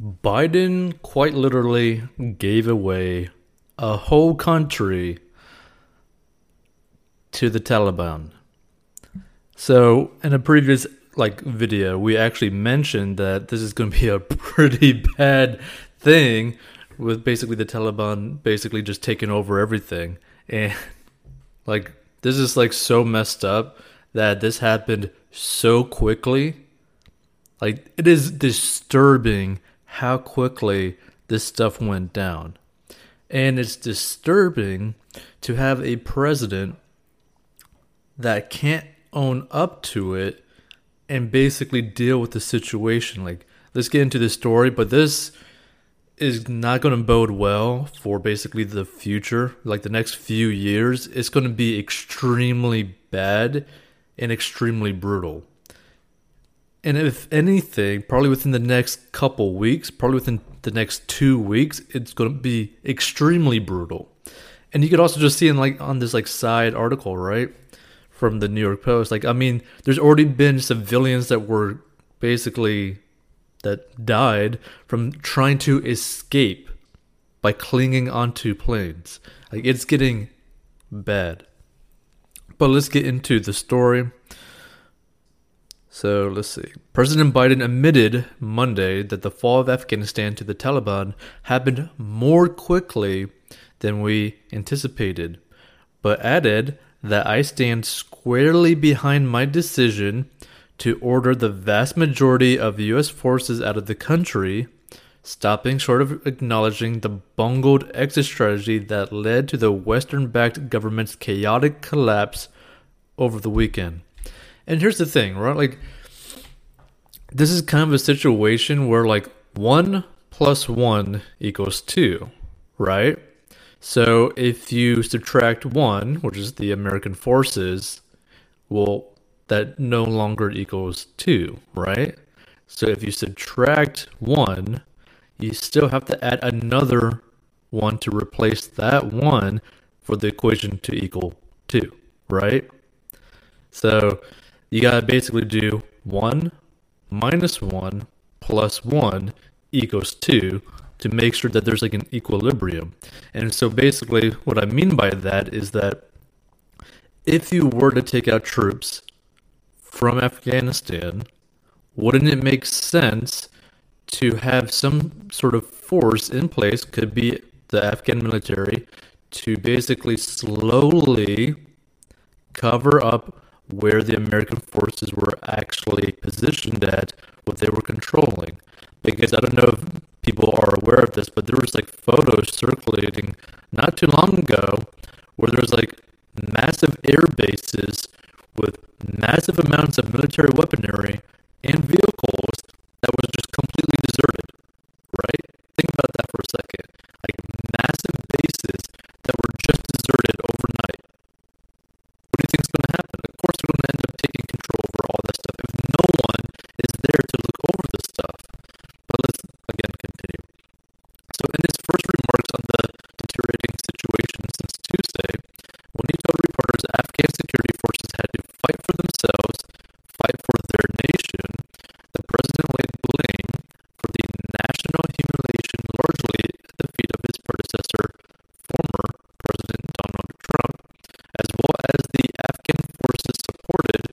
Biden quite literally gave away a whole country to the Taliban. So, in a previous like video, we actually mentioned that this is going to be a pretty bad thing with basically the Taliban basically just taking over everything. And like this is like so messed up that this happened so quickly. Like it is disturbing how quickly this stuff went down. And it's disturbing to have a president that can't own up to it and basically deal with the situation. Like, let's get into the story, but this is not going to bode well for basically the future. Like, the next few years, it's going to be extremely bad and extremely brutal. And if anything, probably within the next couple weeks, probably within the next two weeks, it's going to be extremely brutal. And you could also just see in like on this like side article, right, from the New York Post. Like, I mean, there's already been civilians that were basically that died from trying to escape by clinging onto planes. Like, it's getting bad. But let's get into the story. So let's see. President Biden admitted Monday that the fall of Afghanistan to the Taliban happened more quickly than we anticipated, but added that I stand squarely behind my decision to order the vast majority of U.S. forces out of the country, stopping short of acknowledging the bungled exit strategy that led to the Western backed government's chaotic collapse over the weekend. And here's the thing, right? Like, this is kind of a situation where, like, one plus one equals two, right? So if you subtract one, which is the American forces, well, that no longer equals two, right? So if you subtract one, you still have to add another one to replace that one for the equation to equal two, right? So you gotta basically do one minus one plus one equals two to make sure that there's like an equilibrium. And so basically, what I mean by that is that if you were to take out troops from Afghanistan, wouldn't it make sense to have some sort of force in place, could be the Afghan military, to basically slowly cover up where the American forces were actually positioned at, what they were controlling. Because I don't know if people are aware of this, but there was like photos circulating not too long ago where there was like massive air bases with massive amounts of military weaponry Afghan security forces had to fight for themselves, fight for their nation, the president laid blame for the national humiliation largely at the feet of his predecessor, former President Donald Trump, as well as the Afghan forces supported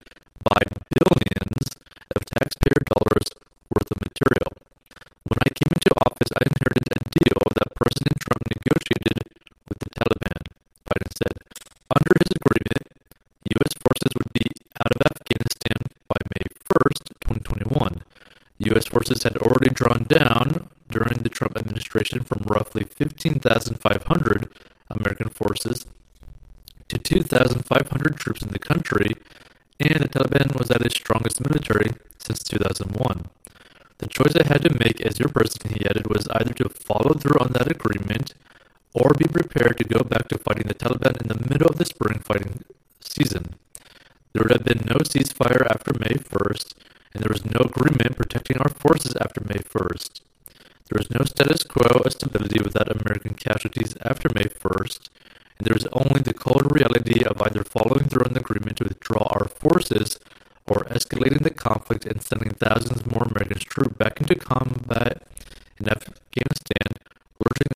by billions of taxpayer dollars worth of material. U.S. forces had already drawn down during the Trump administration from roughly 15,500 American forces to 2,500 troops in the country, and the Taliban was at its strongest military since 2001. The choice I had to make as your president, he added, was either to follow through on that agreement or be prepared to go back to fighting the Taliban in the middle of the spring fighting season. There would have been no ceasefire without American casualties after May 1st, and there is only the cold reality of either following through on the agreement to withdraw our forces or escalating the conflict and sending thousands more American troops back into combat in Afghanistan, urging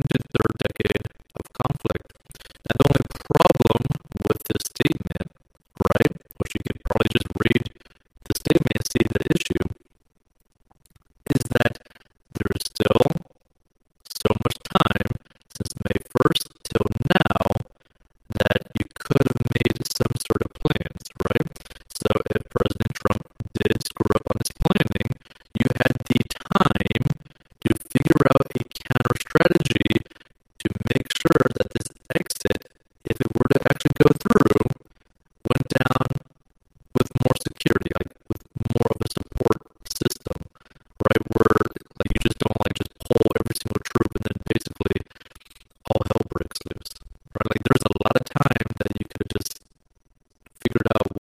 Brexit, if it were to actually go through, went down with more security, like with more of a support system, right? Where like you just don't like just pull every single troop and then basically all hell breaks loose, right? Like there's a lot of time that you could have just figured out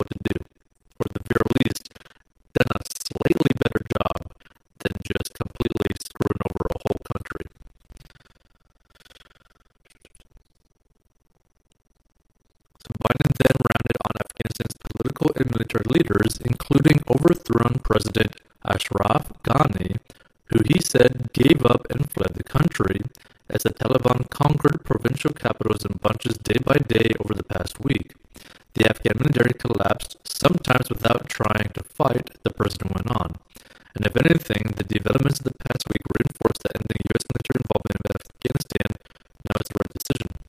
leaders, including overthrown President Ashraf Ghani, who he said gave up and fled the country as the Taliban conquered provincial capitals in bunches day by day over the past week. The Afghan military collapsed, sometimes without trying to fight, the president went on. And if anything, the developments of the past week reinforce that ending U.S. military involvement in Afghanistan now is the right decision.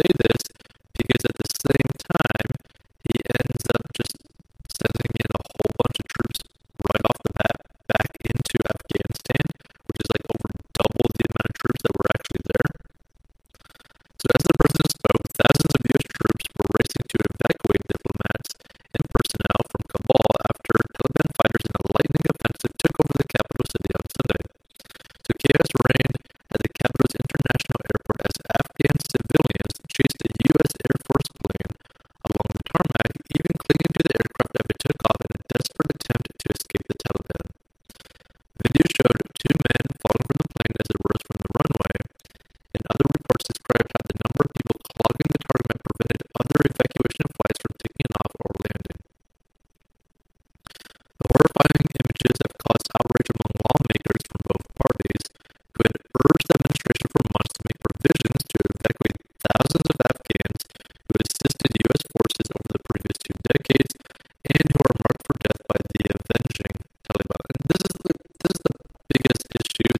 Say this a U.S. Air Force plane along the tarmac, even clinging to the aircraft as it took off in a desperate attempt to escape the Taliban. Video showed two men falling from the plane as it rose from the runway, and other reports described how the number of people clogging the tarmac prevented other evacuation flights from taking off or landing. The horrifying images have caused outrage among lawmakers from both parties, who had urged the administration for months to make provisions to who assisted U.S. forces over the previous two decades and who are marked for death by the avenging Taliban. And this is the this is the biggest issue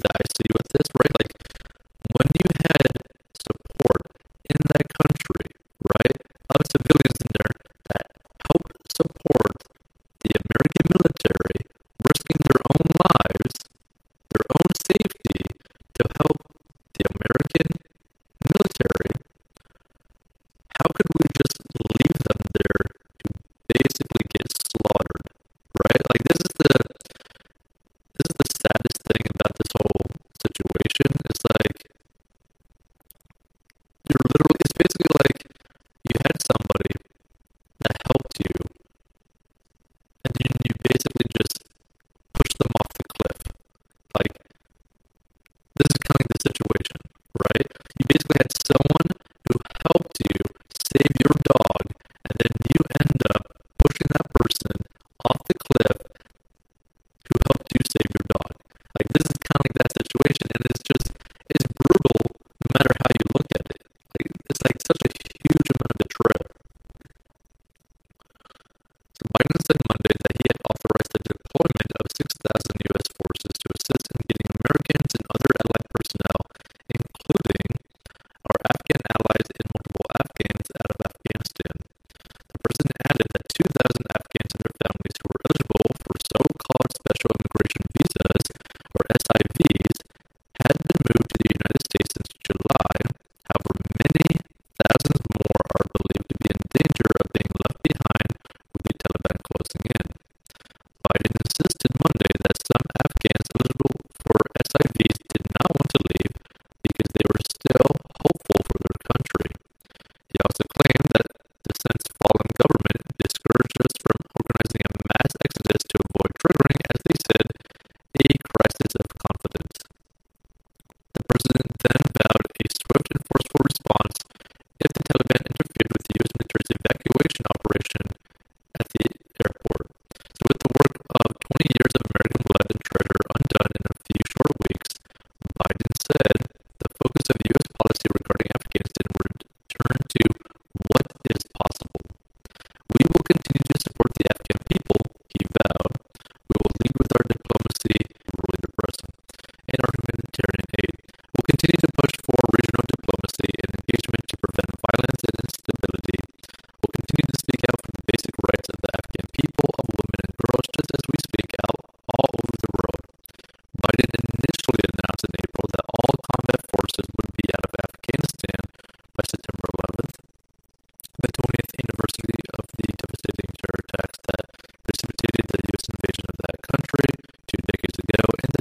Called special immigration visas, or SIVs, had been moved to the United States since July. However, many thousands more are believed to be in danger of being left behind with the Taliban closing in. Biden insisted Monday that some Afghans eligible for SIVs did not want to leave because they were still hopeful for their country. He also claimed that the since fallen government discouraged democracy and engagement to prevent violence and instability. We'll continue to speak out for the basic rights of the Afghan people, of women and girls, just as we speak out all over the world. Biden initially announced in April that all combat forces would be out of Afghanistan by September 11th, the 20th anniversary of the devastating terror attacks that precipitated the U.S. invasion of that country two decades ago, and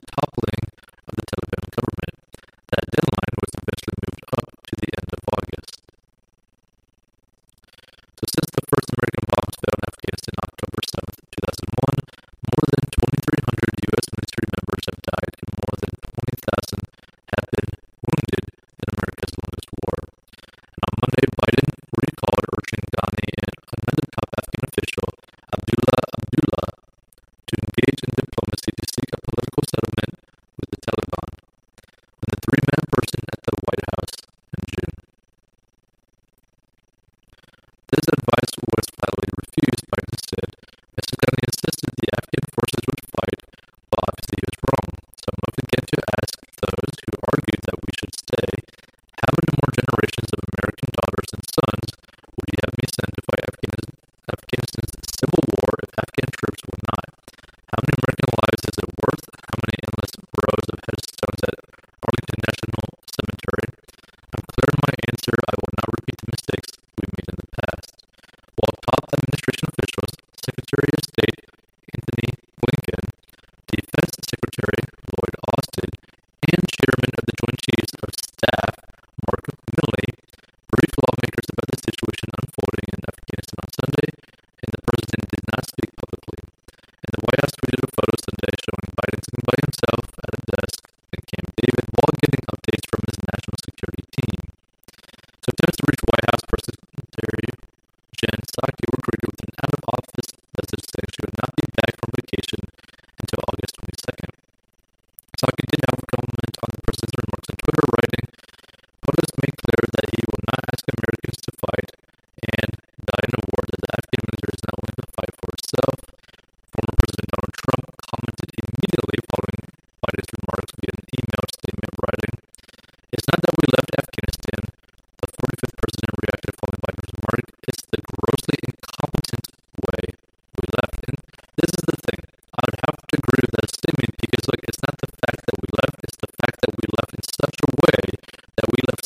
mistakes we made in the past. It's not the fact that we left, it's the fact that we left in such a way that we left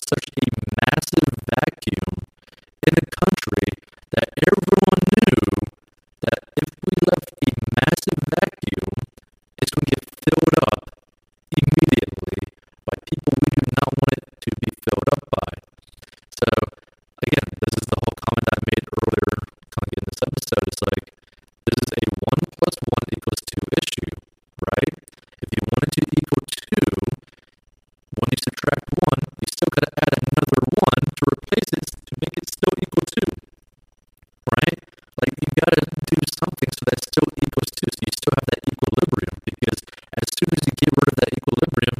because as soon as you get rid of that equilibrium,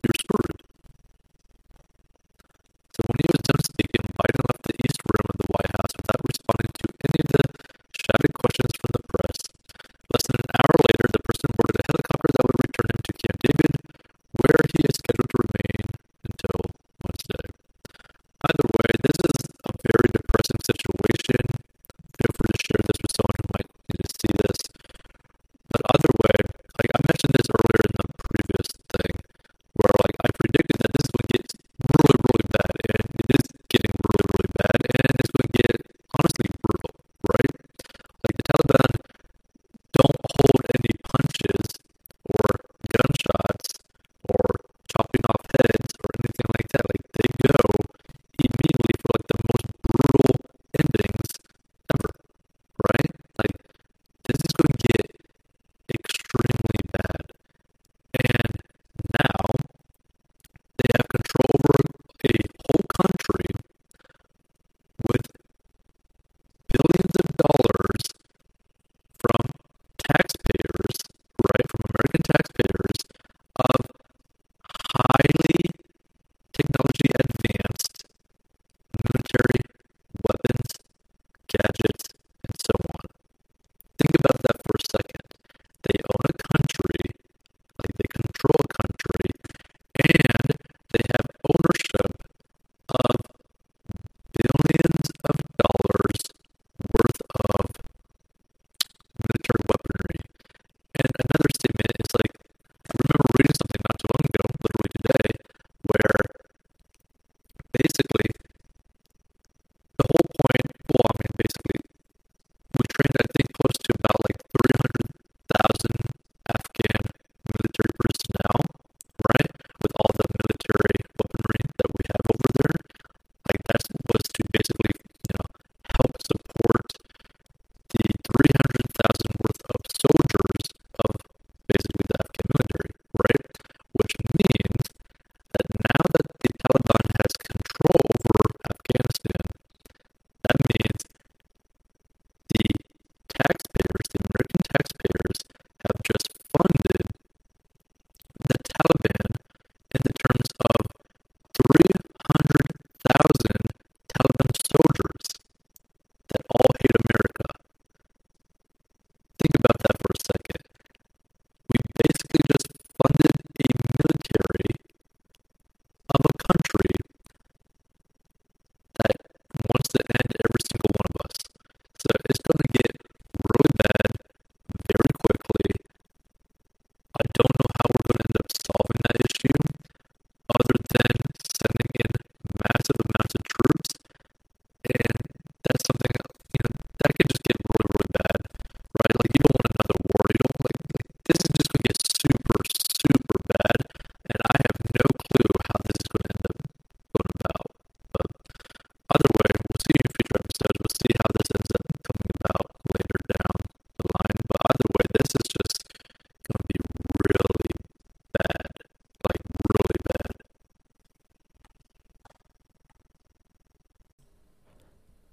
you're screwed. So when he was done speaking, Biden left the East Room of the White House without responding to any of the shouted questions from the press. Less than an hour later, the person boarded a helicopter that would return him to Camp David, where he is scheduled to remain.